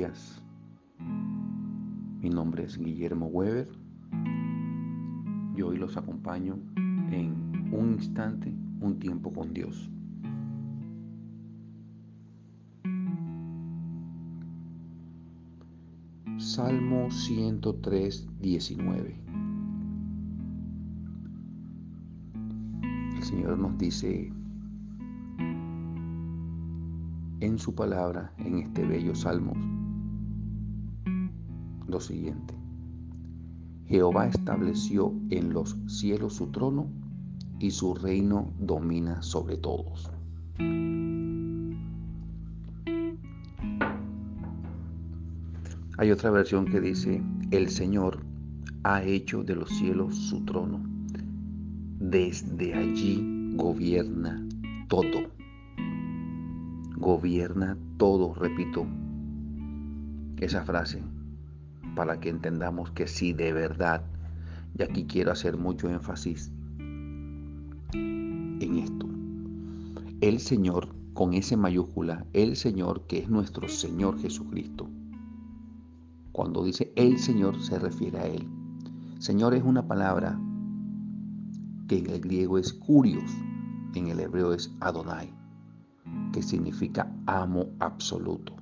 días. Mi nombre es Guillermo Weber. Yo hoy los acompaño en un instante, un tiempo con Dios. Salmo 103, 19. El Señor nos dice en su palabra, en este bello salmo, lo siguiente. Jehová estableció en los cielos su trono y su reino domina sobre todos. Hay otra versión que dice, el Señor ha hecho de los cielos su trono. Desde allí gobierna todo. Gobierna todo, repito, esa frase para que entendamos que sí, de verdad, y aquí quiero hacer mucho énfasis en esto. El Señor, con ese mayúscula, el Señor que es nuestro Señor Jesucristo, cuando dice el Señor se refiere a Él. Señor es una palabra que en el griego es curios, en el hebreo es Adonai, que significa amo absoluto.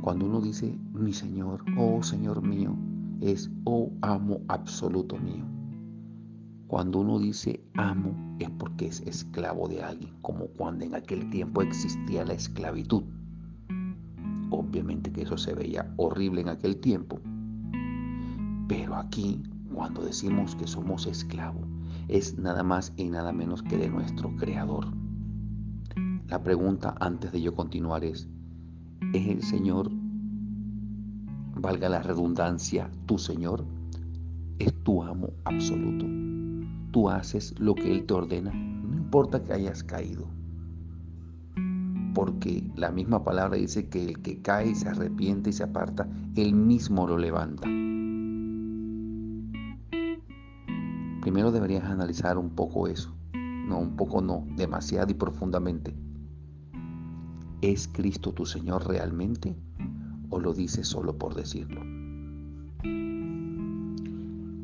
Cuando uno dice mi Señor, oh Señor mío, es oh amo absoluto mío. Cuando uno dice amo es porque es esclavo de alguien, como cuando en aquel tiempo existía la esclavitud. Obviamente que eso se veía horrible en aquel tiempo. Pero aquí, cuando decimos que somos esclavos, es nada más y nada menos que de nuestro Creador. La pregunta antes de yo continuar es, ¿es el Señor, valga la redundancia, tu Señor? ¿Es tu amo absoluto? Tú haces lo que Él te ordena, no importa que hayas caído porque la misma palabra dice que el que cae y se arrepiente y se aparta, él mismo lo levanta. Primero deberías analizar un poco eso, no un poco no, demasiado y profundamente. ¿Es Cristo tu Señor realmente o lo dices solo por decirlo?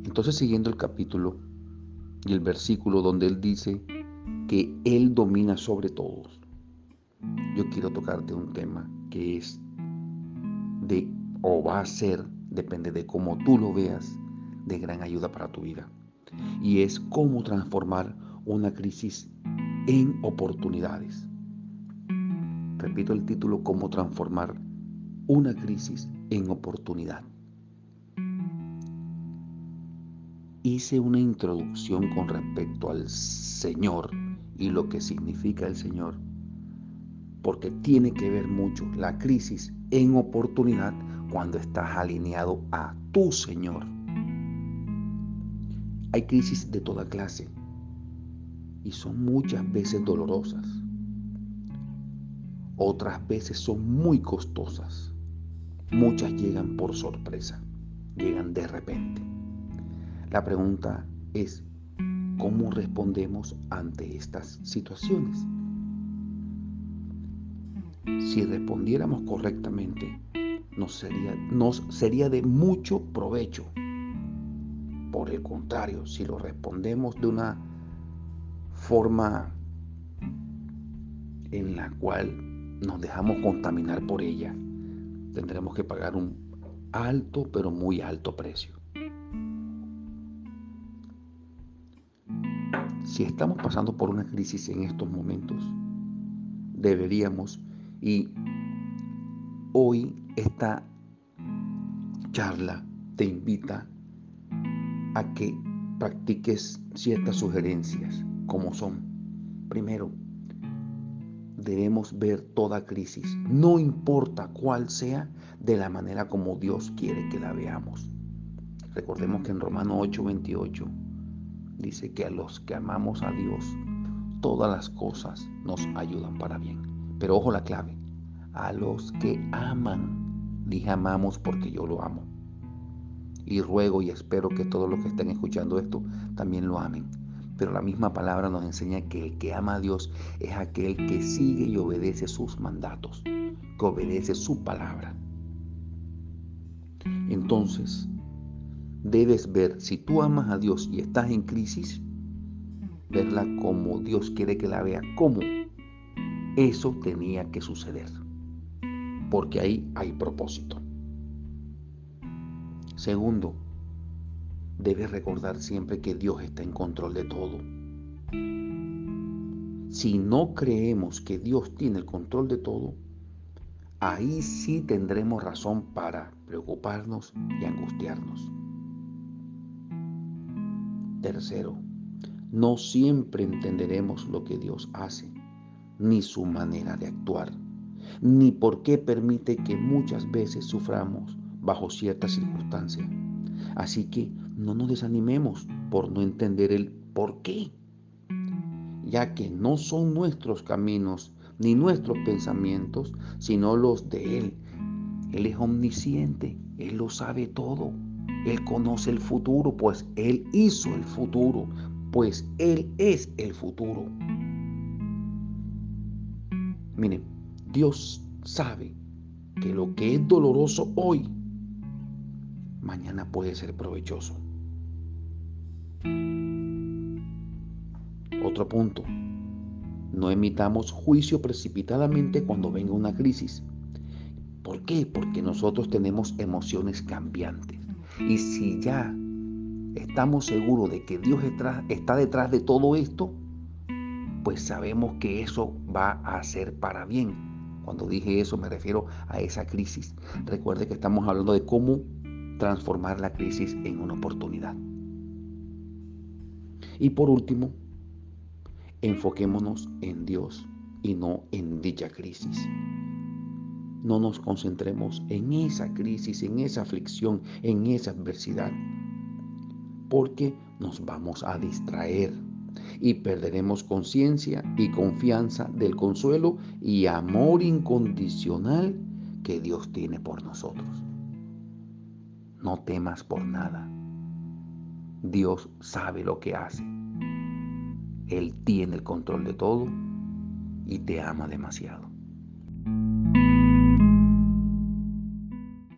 Entonces siguiendo el capítulo y el versículo donde Él dice que Él domina sobre todos yo quiero tocarte un tema que es de, o va a ser, depende de cómo tú lo veas, de gran ayuda para tu vida. Y es cómo transformar una crisis en oportunidades. Repito el título, cómo transformar una crisis en oportunidad. Hice una introducción con respecto al Señor y lo que significa el Señor porque tiene que ver mucho la crisis en oportunidad cuando estás alineado a tu Señor. Hay crisis de toda clase y son muchas veces dolorosas. Otras veces son muy costosas. Muchas llegan por sorpresa, llegan de repente. La pregunta es, ¿cómo respondemos ante estas situaciones? si respondiéramos correctamente, nos sería, sería de mucho provecho. Por el contrario, si lo respondemos de una forma en la cual nos dejamos contaminar por ella, tendremos que pagar un alto, pero muy alto precio. Si estamos pasando por una crisis en estos momentos, deberíamos y hoy esta charla te invita a que practiques ciertas sugerencias como son, primero, debemos ver toda crisis, no importa cuál sea, de la manera como Dios quiere que la veamos. Recordemos que en Romano 8:28 dice que a los que amamos a Dios, todas las cosas nos ayudan para bien. Pero ojo la clave, a los que aman. Dije amamos porque yo lo amo. Y ruego y espero que todos los que estén escuchando esto también lo amen. Pero la misma palabra nos enseña que el que ama a Dios es aquel que sigue y obedece sus mandatos. que obedece su palabra. Entonces, debes ver, si tú amas a Dios y estás en crisis, verla como Dios quiere que la vea, como eso tenía que suceder. Porque ahí hay propósito. Segundo, debes recordar siempre que Dios está en control de todo. Si no creemos que Dios tiene el control de todo, ahí sí tendremos razón para preocuparnos y angustiarnos. Tercero, no siempre entenderemos lo que Dios hace, ni su manera de actuar, ni por qué permite que muchas veces suframos bajo ciertas circunstancias. Así que no nos desanimemos por no entender el por qué, ya que no son nuestros caminos ni nuestros pensamientos, sino los de Él. Él es omnisciente, Él lo sabe todo. Él conoce el futuro, pues Él hizo el futuro, pues Él es el futuro. Miren, Dios sabe que lo que es doloroso hoy, mañana puede ser provechoso. Otro punto, no emitamos juicio precipitadamente cuando venga una crisis. ¿Por qué? Porque nosotros tenemos emociones cambiantes. Y si ya estamos seguros de que Dios está detrás de todo esto, pues sabemos que eso va a ser para bien. Cuando dije eso me refiero a esa crisis. Recuerde que estamos hablando de cómo transformar la crisis en una oportunidad. Y por último, enfoquémonos en Dios y no en dicha crisis. No nos concentremos en esa crisis, en esa aflicción, en esa adversidad, porque nos vamos a distraer y perderemos conciencia y confianza del consuelo y amor incondicional que Dios tiene por nosotros. No temas por nada. Dios sabe lo que hace. Él tiene el control de todo y te ama demasiado.